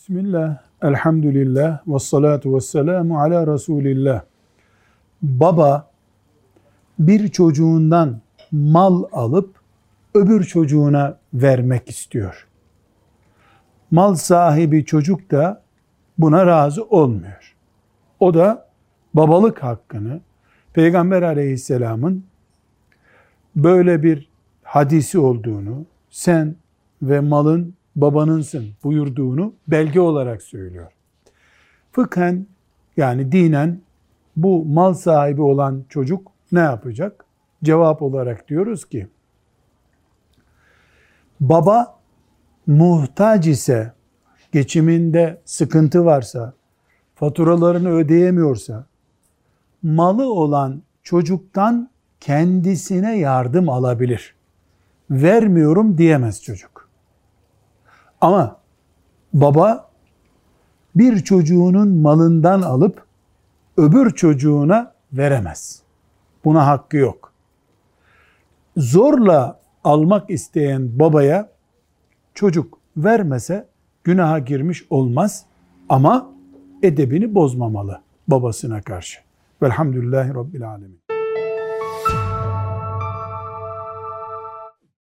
Bismillah, elhamdülillah, ve salatu ve selamu ala Resulillah. Baba bir çocuğundan mal alıp öbür çocuğuna vermek istiyor. Mal sahibi çocuk da buna razı olmuyor. O da babalık hakkını Peygamber aleyhisselamın böyle bir hadisi olduğunu, sen ve malın babanınsın buyurduğunu belge olarak söylüyor. Fıkhen yani dinen bu mal sahibi olan çocuk ne yapacak? Cevap olarak diyoruz ki baba muhtaç ise geçiminde sıkıntı varsa faturalarını ödeyemiyorsa malı olan çocuktan kendisine yardım alabilir. Vermiyorum diyemez çocuk. Ama baba bir çocuğunun malından alıp öbür çocuğuna veremez. Buna hakkı yok. Zorla almak isteyen babaya çocuk vermese günaha girmiş olmaz ama edebini bozmamalı babasına karşı. Velhamdülillahi Rabbil Alemin.